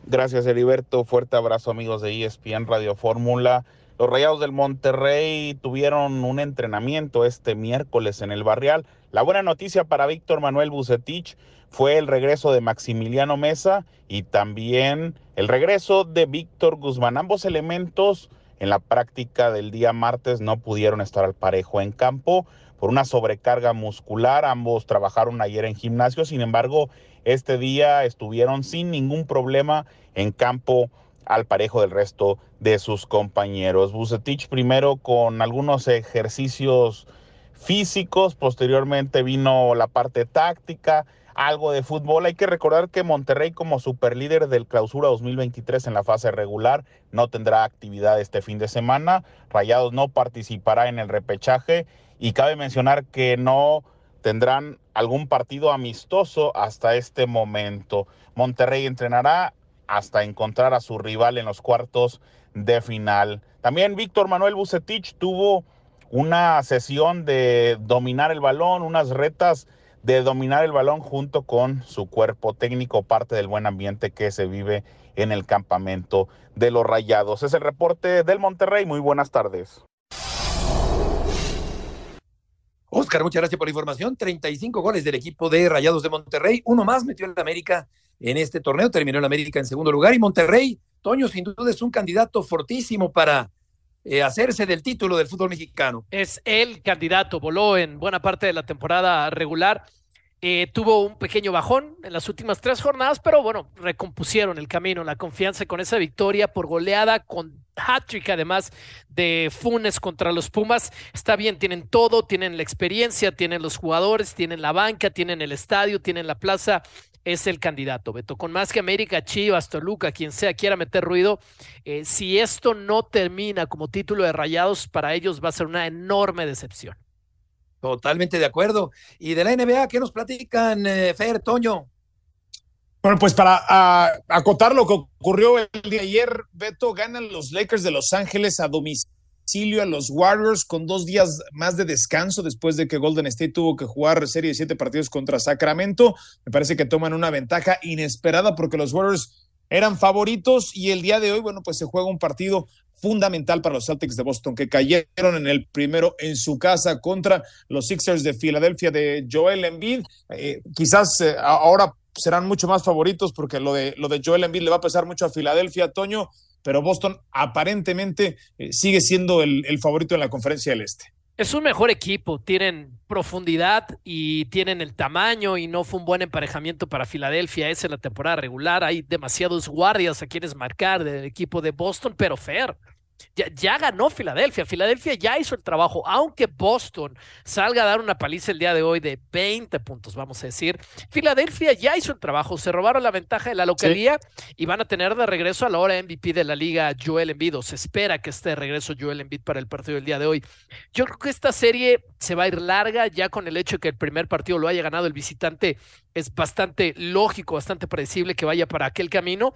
Gracias, Heriberto. Fuerte abrazo, amigos de ESPN Radio Fórmula. Los Rayados del Monterrey tuvieron un entrenamiento este miércoles en el Barrial. La buena noticia para Víctor Manuel Bucetich fue el regreso de Maximiliano Mesa y también el regreso de Víctor Guzmán. Ambos elementos en la práctica del día martes no pudieron estar al parejo en campo por una sobrecarga muscular. Ambos trabajaron ayer en gimnasio, sin embargo, este día estuvieron sin ningún problema en campo al parejo del resto de sus compañeros. Bucetich primero con algunos ejercicios físicos, posteriormente vino la parte táctica, algo de fútbol. Hay que recordar que Monterrey como superlíder del clausura 2023 en la fase regular no tendrá actividad este fin de semana. Rayados no participará en el repechaje y cabe mencionar que no tendrán algún partido amistoso hasta este momento. Monterrey entrenará hasta encontrar a su rival en los cuartos de final. También Víctor Manuel Bucetich tuvo una sesión de dominar el balón, unas retas de dominar el balón junto con su cuerpo técnico, parte del buen ambiente que se vive en el campamento de los Rayados. Es el reporte del Monterrey. Muy buenas tardes. Oscar, muchas gracias por la información. 35 goles del equipo de Rayados de Monterrey. Uno más metió en América en este torneo. Terminó en América en segundo lugar. Y Monterrey, Toño, sin duda es un candidato fortísimo para eh, hacerse del título del fútbol mexicano. Es el candidato, voló en buena parte de la temporada regular. Eh, tuvo un pequeño bajón en las últimas tres jornadas, pero bueno, recompusieron el camino, la confianza con esa victoria por goleada con hat-trick además de Funes contra los Pumas. Está bien, tienen todo, tienen la experiencia, tienen los jugadores, tienen la banca, tienen el estadio, tienen la plaza es el candidato, Beto. Con más que América, Chivas, Toluca, quien sea quiera meter ruido, eh, si esto no termina como título de rayados, para ellos va a ser una enorme decepción. Totalmente de acuerdo. Y de la NBA, ¿qué nos platican, eh, Fer, Toño? Bueno, pues para acotar lo que ocurrió el día de ayer, Beto, ganan los Lakers de Los Ángeles a domicilio a los Warriors con dos días más de descanso después de que Golden State tuvo que jugar serie de siete partidos contra Sacramento. Me parece que toman una ventaja inesperada porque los Warriors eran favoritos y el día de hoy, bueno, pues se juega un partido fundamental para los Celtics de Boston, que cayeron en el primero en su casa contra los Sixers de Filadelfia de Joel Embiid. Eh, quizás eh, ahora serán mucho más favoritos porque lo de, lo de Joel Embiid le va a pesar mucho a Filadelfia, Toño, pero Boston aparentemente eh, sigue siendo el, favorito en la conferencia del Este. Es un mejor equipo, tienen profundidad y tienen el tamaño y no fue un buen emparejamiento para Filadelfia. Esa es la temporada regular. Hay demasiados guardias a quienes marcar del equipo de Boston, pero fair. Ya, ganó Filadelfia. Filadelfia ya hizo el trabajo, aunque Boston salga a dar una paliza el día de hoy de 20 puntos, vamos a decir. Filadelfia ya hizo el trabajo, se robaron la ventaja de la localía y van a tener de regreso a la hora MVP de la liga Joel Embiid. se espera que esté de regreso Joel Embiid para el partido del día de hoy. Yo creo que esta serie se va a ir larga ya con el hecho de que el primer partido lo haya ganado el visitante. Es bastante lógico, bastante predecible que vaya para aquel camino.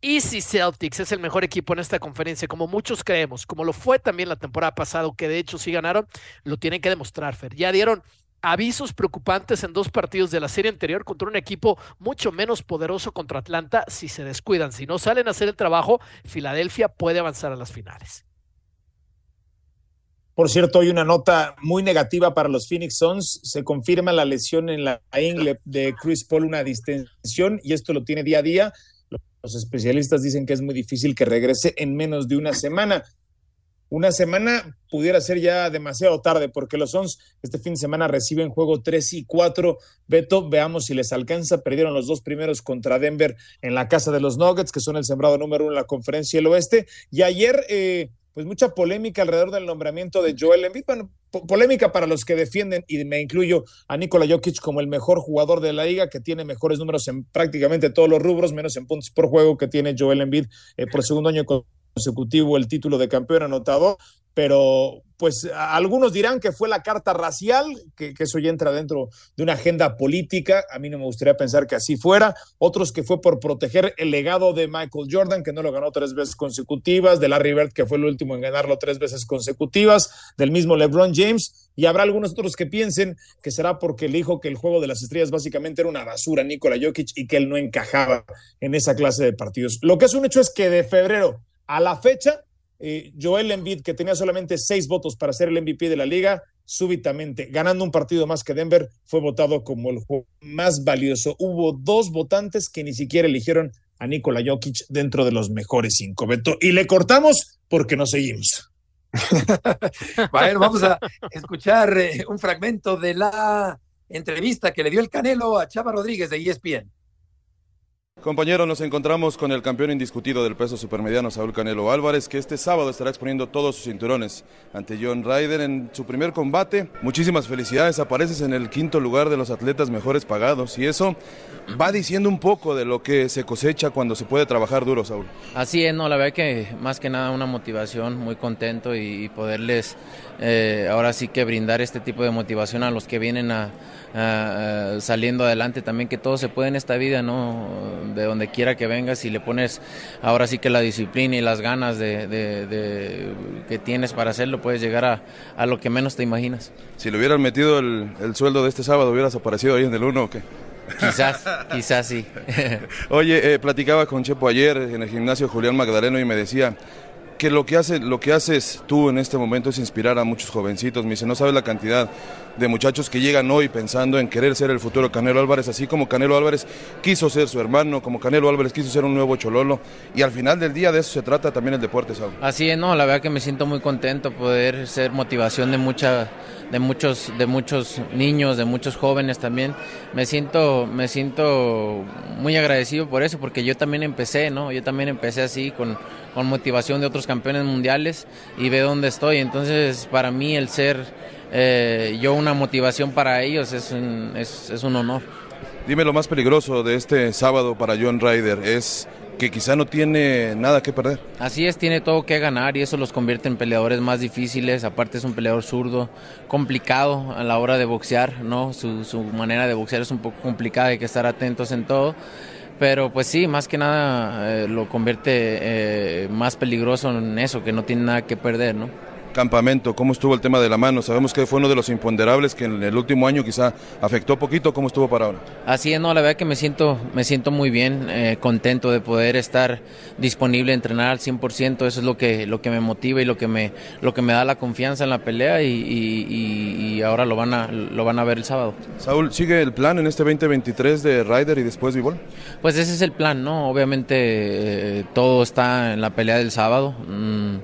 Y si Celtics es el mejor equipo en esta conferencia, como muchos creemos, como lo fue también la temporada pasada, que de hecho sí ganaron, lo tienen que demostrar, Fer. Ya dieron avisos preocupantes en dos partidos de la serie anterior contra un equipo mucho menos poderoso contra Atlanta si se descuidan. Si no salen a hacer el trabajo, Filadelfia puede avanzar a las finales. Por cierto, hay una nota muy negativa para los Phoenix Suns. Se confirma la lesión en la ingle de Chris Paul, una distensión, y esto lo tiene día a día. Los especialistas dicen que es muy difícil que regrese en menos de una semana. Una semana pudiera ser ya demasiado tarde porque los Suns este fin de semana reciben juego 3 y 4. Beto, veamos si les alcanza. Perdieron los dos primeros contra Denver en la casa de los Nuggets, que son el sembrado número uno en la conferencia del oeste. Y ayer eh, pues mucha polémica alrededor del nombramiento de Joel Embiid. Bueno, polémica para los que defienden, y me incluyo a Nikola Jokic como el mejor jugador de la liga, que tiene mejores números en prácticamente todos los rubros, menos en puntos por juego que tiene Joel Embiid eh, por segundo año consecutivo el título de campeón anotado pero pues algunos dirán que fue la carta racial, que, eso ya entra dentro de una agenda política, a mí no me gustaría pensar que así fuera, otros que fue por proteger el legado de Michael Jordan, que no lo ganó tres veces consecutivas, de Larry Bird, que fue el último en ganarlo tres veces consecutivas, del mismo LeBron James, y habrá algunos otros que piensen que será porque le dijo que el juego de las estrellas básicamente era una basura, Nikola Jokic, y que él no encajaba en esa clase de partidos. Lo que es un hecho es que de febrero a la fecha, eh, Joel Embiid, que tenía solamente seis votos para ser el MVP de la liga, súbitamente, ganando un partido más que Denver, fue votado como el juego más valioso. Hubo dos votantes que ni siquiera eligieron a Nikola Jokic dentro de los mejores cinco. Beto, y le cortamos porque nos seguimos. bueno, vamos a escuchar eh, un fragmento de la entrevista que le dio el Canelo a Chava Rodríguez de ESPN. Compañero, nos encontramos con el campeón indiscutido del peso supermediano, Saúl Canelo Álvarez, que este sábado estará exponiendo todos sus cinturones ante John Ryder en su primer combate. Muchísimas felicidades, apareces en el quinto lugar de los atletas mejores pagados y eso va diciendo un poco de lo que se cosecha cuando se puede trabajar duro, Saúl. Así es, no, la verdad que más que nada una motivación, muy contento y, poderles eh, ahora sí que brindar este tipo de motivación a los que vienen a saliendo adelante también, que todo se puede en esta vida, ¿no? De donde quiera que vengas y le pones ahora sí que la disciplina y las ganas de, que tienes para hacerlo, puedes llegar a, a, lo que menos te imaginas. Si le hubieran metido el, el sueldo de este sábado, ¿hubieras aparecido ahí en el 1 o qué? Quizás, quizás sí. Oye, eh, platicaba con Chepo ayer en el gimnasio Julián Magdaleno y me decía, que lo que, hace, lo que haces tú en este momento es inspirar a muchos jovencitos. Me dice, no sabes la cantidad de muchachos que llegan hoy pensando en querer ser el futuro Canelo Álvarez, así como Canelo Álvarez quiso ser su hermano, como Canelo Álvarez quiso ser un nuevo Chololo. Y al final del día de eso se trata también el deporte, Saúl. Así es, no, la verdad que me siento muy contento poder ser motivación de mucha de muchos de muchos niños, de muchos jóvenes también. Me siento me siento muy agradecido por eso porque yo también empecé, ¿no? Yo también empecé así con con motivación de otros campeones mundiales y ve dónde estoy. Entonces, para mí el ser eh, yo una motivación para ellos es un, es, es un honor. Dime lo más peligroso de este sábado para John Ryder es que quizá no tiene nada que perder. Así es, tiene todo que ganar y eso los convierte en peleadores más difíciles. Aparte es un peleador zurdo, complicado a la hora de boxear, ¿no? Su, su manera de boxear es un poco complicada, hay que estar atentos en todo. Pero pues sí, más que nada eh, lo convierte eh, más peligroso en eso, que no tiene nada que perder, ¿no? Campamento, ¿cómo estuvo el tema de la mano? Sabemos que fue uno de los imponderables que en el último año quizá afectó poquito, ¿cómo estuvo para ahora? Así es, no, la verdad que me siento, me siento muy bien, eh, contento de poder estar disponible, entrenar al 100%, eso es lo que, lo que me motiva y lo que me, lo que me da la confianza en la pelea y, y, ahora lo van, a, lo van a ver el sábado. Saúl, ¿sigue el plan en este 2023 de Ryder y después Vivol? Pues ese es el plan, ¿no? Obviamente eh, todo está en la pelea del sábado. Mm,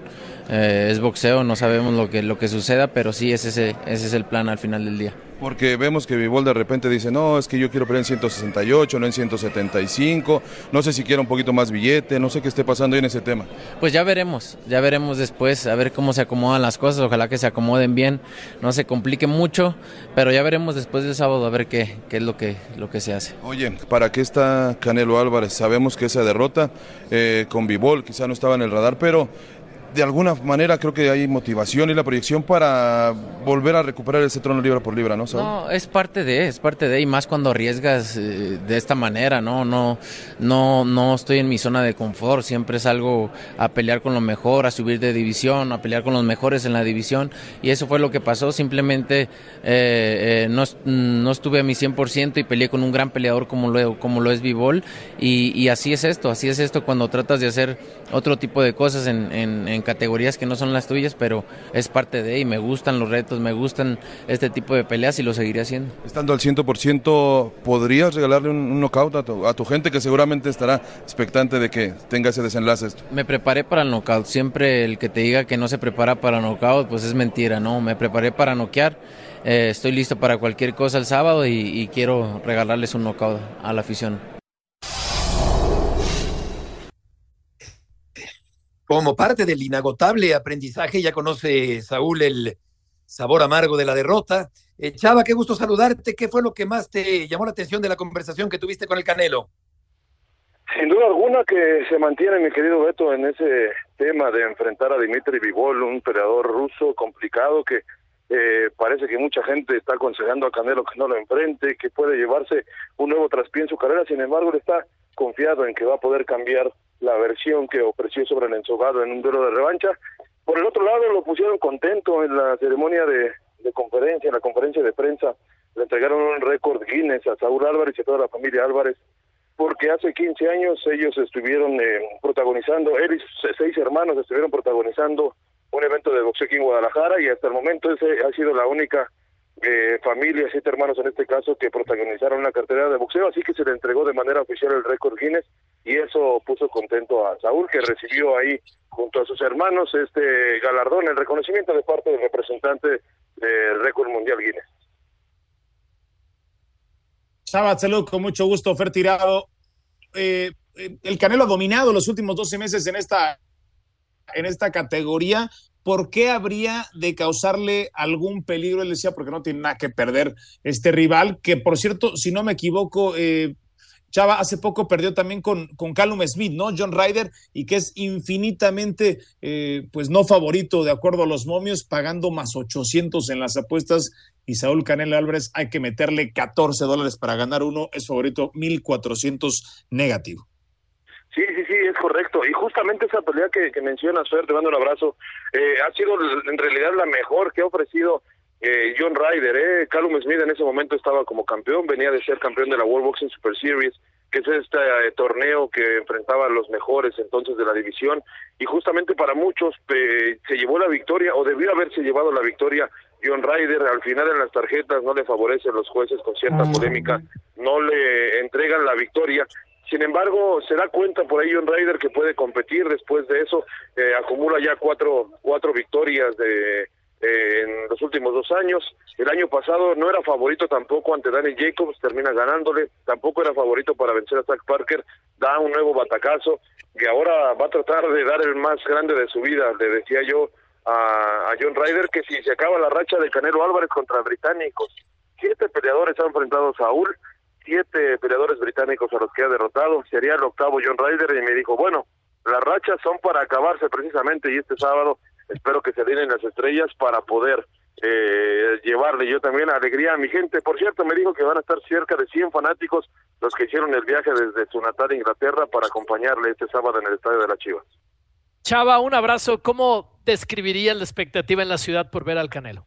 eh, es boxeo, no sabemos lo que, lo que suceda, pero sí, ese, ese, ese es el plan al final del día. Porque vemos que Vivol de repente dice, no, es que yo quiero pelear en 168, no en 175, no sé si quiero un poquito más billete, no sé qué esté pasando ahí en ese tema. Pues ya veremos, ya veremos después, a ver cómo se acomodan las cosas, ojalá que se acomoden bien, no se complique mucho, pero ya veremos después del sábado a ver qué, qué es lo que, lo que se hace. Oye, ¿para qué está Canelo Álvarez? Sabemos que esa derrota eh, con Vivol quizá no estaba en el radar, pero de alguna manera creo que hay motivación y la proyección para volver a recuperar ese trono libra por libra, ¿no? No, es parte de, es parte de, y más cuando arriesgas eh, de esta manera, ¿no? No, no, no estoy en mi zona de confort, siempre es algo a pelear con lo mejor, a subir de división, a pelear con los mejores en la división, y eso fue lo que pasó, simplemente eh, eh, no, no, estuve a mi 100% y peleé con un gran peleador como lo, como lo es Vivol, y, y, así es esto, así es esto cuando tratas de hacer otro tipo de cosas en, en categorías que no son las tuyas, pero es parte de y me gustan los retos, me gustan este tipo de peleas y lo seguiré haciendo. Estando al 100%, ¿podrías regalarle un, knockout a tu, gente que seguramente estará expectante de que tenga ese desenlace esto? Me preparé para el knockout, siempre el que te diga que no se prepara para el knockout, pues es mentira, ¿no? Me preparé para noquear. Eh, estoy listo para cualquier cosa el sábado y, y quiero regalarles un knockout a la afición. Como parte del inagotable aprendizaje, ya conoce Saúl el sabor amargo de la derrota. Eh, Chava, qué gusto saludarte. ¿Qué fue lo que más te llamó la atención de la conversación que tuviste con el Canelo? Sin duda alguna que se mantiene, mi querido Beto, en ese tema de enfrentar a Dimitri Vivol, un peleador ruso complicado que eh, parece que mucha gente está aconsejando a Canelo que no lo enfrente, que puede llevarse un nuevo traspié en su carrera. Sin embargo, él está confiado en que va a poder cambiar la versión que ofreció sobre el ensogado en un duelo de revancha. Por el otro lado, lo pusieron contento en la ceremonia de, conferencia, en la conferencia de prensa. Le entregaron un récord Guinness a Saúl Álvarez y a toda la familia Álvarez, porque hace 15 años ellos estuvieron eh, protagonizando, él y seis hermanos estuvieron protagonizando un evento de boxeo aquí en Guadalajara y hasta el momento ese ha sido la única eh, familia, siete hermanos en este caso, que protagonizaron una cartera de boxeo, así que se le entregó de manera oficial el récord Guinness y eso puso contento a Saúl, que recibió ahí junto a sus hermanos este galardón, el reconocimiento de parte del representante del récord mundial Guinness. Chava, salud, con mucho gusto, Fer Tirado. Eh, eh, el Canelo ha dominado los últimos 12 meses en esta, en esta categoría. ¿Por qué habría de causarle algún peligro? Él decía, porque no tiene nada que perder este rival, que por cierto, si no me equivoco, eh, Chava hace poco perdió también con, con Smith, ¿no? John Ryder, y que es infinitamente, eh, pues no favorito de acuerdo a los momios, pagando más 800 en las apuestas. Y Saúl Canelo Álvarez hay que meterle 14 dólares para ganar uno, es favorito 1400 negativo. Sí, sí, sí, es correcto. Y justamente esa pelea que, que mencionas, Fer, te mando un abrazo, eh, ha sido en realidad la mejor que ha ofrecido eh, John Ryder. Eh. Callum Smith en ese momento estaba como campeón, venía de ser campeón de la World Boxing Super Series, que es este eh, torneo que enfrentaba a los mejores entonces de la división. Y justamente para muchos se llevó la victoria, o debió haberse llevado la victoria John Ryder. Al final en las tarjetas no le favorecen los jueces con cierta polémica, no le entregan la victoria sin embargo, se da cuenta por ahí John Ryder que puede competir después de eso. Eh, acumula ya cuatro, cuatro victorias de, eh, en los últimos dos años. El año pasado no era favorito tampoco ante Danny Jacobs, termina ganándole. Tampoco era favorito para vencer a Zach Parker, da un nuevo batacazo. Y ahora va a tratar de dar el más grande de su vida, le decía yo a, a John Ryder que si se acaba la racha de Canelo Álvarez contra británicos, siete peleadores han enfrentado a Saúl siete peleadores británicos a los que ha derrotado, sería el octavo John Ryder y me dijo, bueno, las rachas son para acabarse precisamente y este sábado espero que se den las estrellas para poder eh, llevarle yo también alegría a mi gente. Por cierto, me dijo que van a estar cerca de 100 fanáticos los que hicieron el viaje desde su natal Inglaterra para acompañarle este sábado en el Estadio de la Chivas. Chava, un abrazo. ¿Cómo describirías la expectativa en la ciudad por ver al Canelo?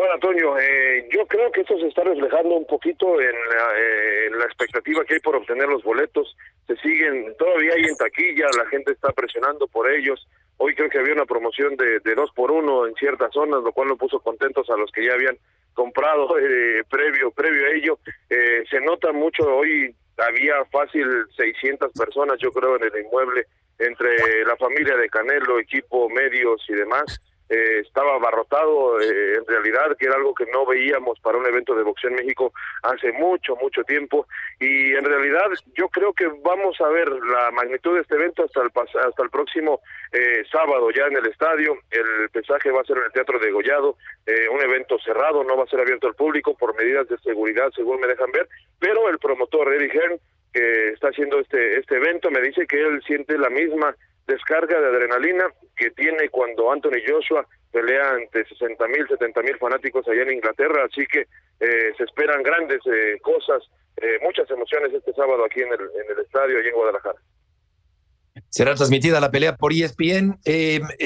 Bueno, Antonio, eh, yo creo que esto se está reflejando un poquito en la, eh, la, expectativa que hay por obtener los boletos. Se siguen, todavía hay en taquilla, la gente está presionando por ellos. Hoy creo que había una promoción de, de dos por uno en ciertas zonas, lo cual no puso contentos a los que ya habían comprado eh, previo previo a ello. Eh, se nota mucho, hoy había fácil 600 personas, yo creo, en el inmueble, entre la familia de Canelo, equipo, medios y demás eh, estaba abarrotado eh, en realidad, que era algo que no veíamos para un evento de boxeo en México hace mucho, mucho tiempo. Y en realidad yo creo que vamos a ver la magnitud de este evento hasta el, hasta el próximo eh, sábado ya en el estadio. El pesaje va a ser en el Teatro de Gollado, eh, un evento cerrado, no va a ser abierto al público por medidas de seguridad, según me dejan ver, pero el promotor Eddie Hearn, que está haciendo este, este evento, me dice que él siente la misma descarga de adrenalina que tiene cuando Anthony Joshua pelea ante 60 mil, 70 mil fanáticos allá en Inglaterra, así que eh, se esperan grandes eh, cosas, eh, muchas emociones este sábado aquí en el, en el estadio, allí en Guadalajara. Será transmitida la pelea por ESPN.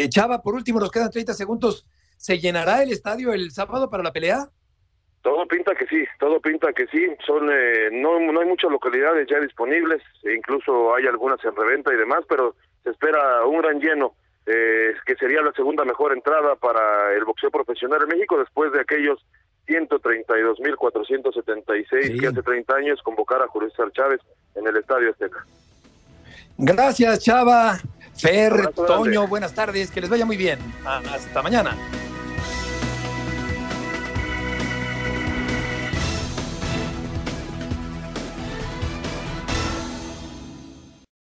Chava, por último, nos quedan 30 segundos. ¿Se llenará el estadio el sábado para la pelea? Todo pinta que sí, todo pinta que sí. Son no, no hay muchas localidades ya disponibles, incluso hay algunas en reventa y demás, pero se espera un gran lleno, eh, que sería la segunda mejor entrada para el boxeo profesional en México después de aquellos 132.476 que hace 30 años convocara a Julio César Chávez en el Estadio Azteca. Gracias, Chava. Fer, Toño, buenas tardes, que les vaya muy bien. Hasta mañana.